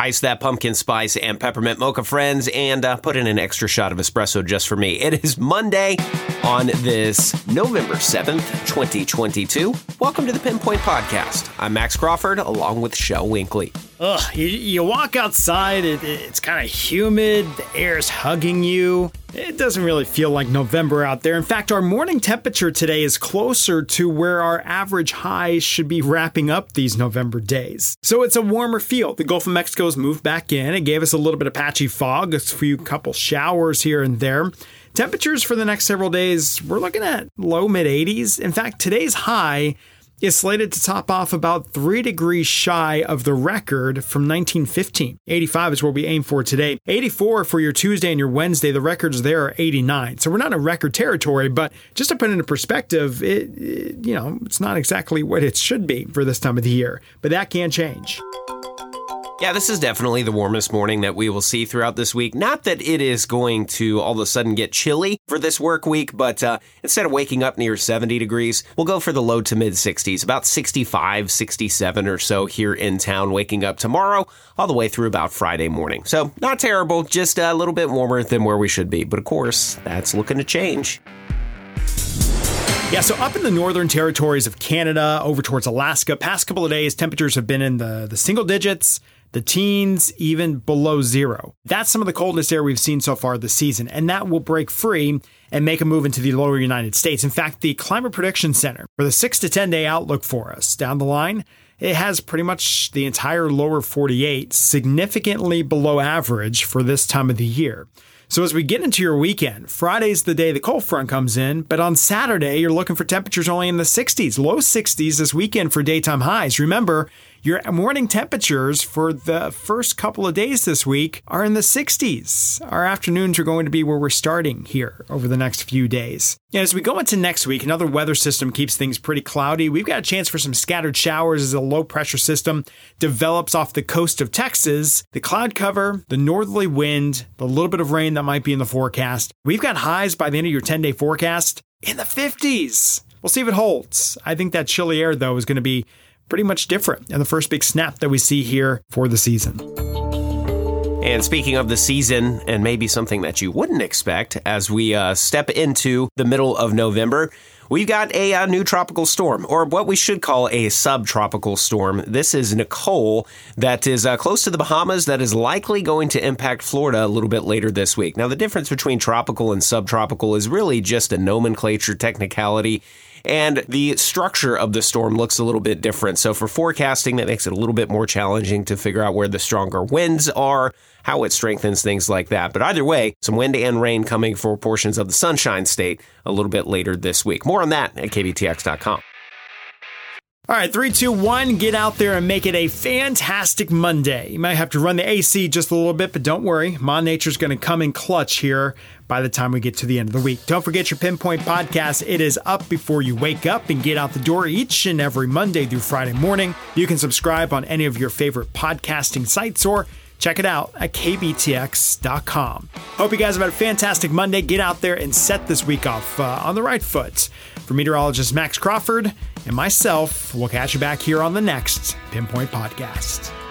Ice that pumpkin spice and peppermint mocha, friends, and uh, put in an extra shot of espresso just for me. It is Monday on this November 7th, 2022. Welcome to the Pinpoint Podcast. I'm Max Crawford along with Shel Winkley. Ugh, you, you walk outside, it, it's kind of humid, the air's hugging you. It doesn't really feel like November out there. In fact, our morning temperature today is closer to where our average highs should be wrapping up these November days. So it's a warmer feel. The Gulf of Mexico's moved back in. It gave us a little bit of patchy fog, a few couple showers here and there. Temperatures for the next several days, we're looking at low mid 80s. In fact, today's high is slated to top off about three degrees shy of the record from 1915. 85 is where we aim for today. 84 for your Tuesday and your Wednesday. The records there are 89. So we're not in record territory, but just to put into perspective, it, it, you know, it's not exactly what it should be for this time of the year, but that can change. Yeah, this is definitely the warmest morning that we will see throughout this week. Not that it is going to all of a sudden get chilly for this work week, but uh, instead of waking up near 70 degrees, we'll go for the low to mid 60s, about 65, 67 or so here in town, waking up tomorrow all the way through about Friday morning. So, not terrible, just a little bit warmer than where we should be. But of course, that's looking to change. Yeah, so up in the northern territories of Canada, over towards Alaska, past couple of days, temperatures have been in the, the single digits the teens, even below zero. That's some of the coldest air we've seen so far this season, and that will break free and make a move into the lower United States. In fact, the Climate Prediction Center, for the six to 10 day outlook for us down the line, it has pretty much the entire lower 48 significantly below average for this time of the year. So as we get into your weekend, Friday's the day the cold front comes in, but on Saturday, you're looking for temperatures only in the 60s, low 60s this weekend for daytime highs. Remember, your morning temperatures for the first couple of days this week are in the 60s. Our afternoons are going to be where we're starting here over the next few days. And as we go into next week, another weather system keeps things pretty cloudy. We've got a chance for some scattered showers as a low pressure system develops off the coast of Texas. The cloud cover, the northerly wind, the little bit of rain that might be in the forecast. We've got highs by the end of your 10 day forecast in the 50s. We'll see if it holds. I think that chilly air, though, is going to be pretty much different and the first big snap that we see here for the season. And speaking of the season, and maybe something that you wouldn't expect as we uh, step into the middle of November, we've got a, a, uh, new tropical storm, or what we should call a subtropical storm. This is Nicole, that is uh, close to the Bahamas, that is likely going to impact Florida a little bit later this week. Now, the difference between tropical and subtropical is really just a nomenclature technicality and the structure of the storm looks a little bit different. So for forecasting, that makes it a little bit more challenging to figure out where the stronger winds are, how it strengthens things like that. But either way, some wind and rain coming for portions of the Sunshine State a little bit later this week. More on that at kbtx.com. All right, three, two, one, get out there and make it a fantastic Monday. You might have to run the AC just a little bit, but don't worry. Mon Nature's going to come in clutch here by the time we get to the end of the week. Don't forget your Pinpoint podcast. It is up before you wake up and get out the door each and every Monday through Friday morning. You can subscribe on any of your favorite podcasting sites or check it out at kbtx.com. Hope you guys have had a fantastic Monday. Get out there and set this week off uh, on the right foot. For meteorologist Max Crawford and myself, we'll catch you back here on the next Pinpoint Podcast.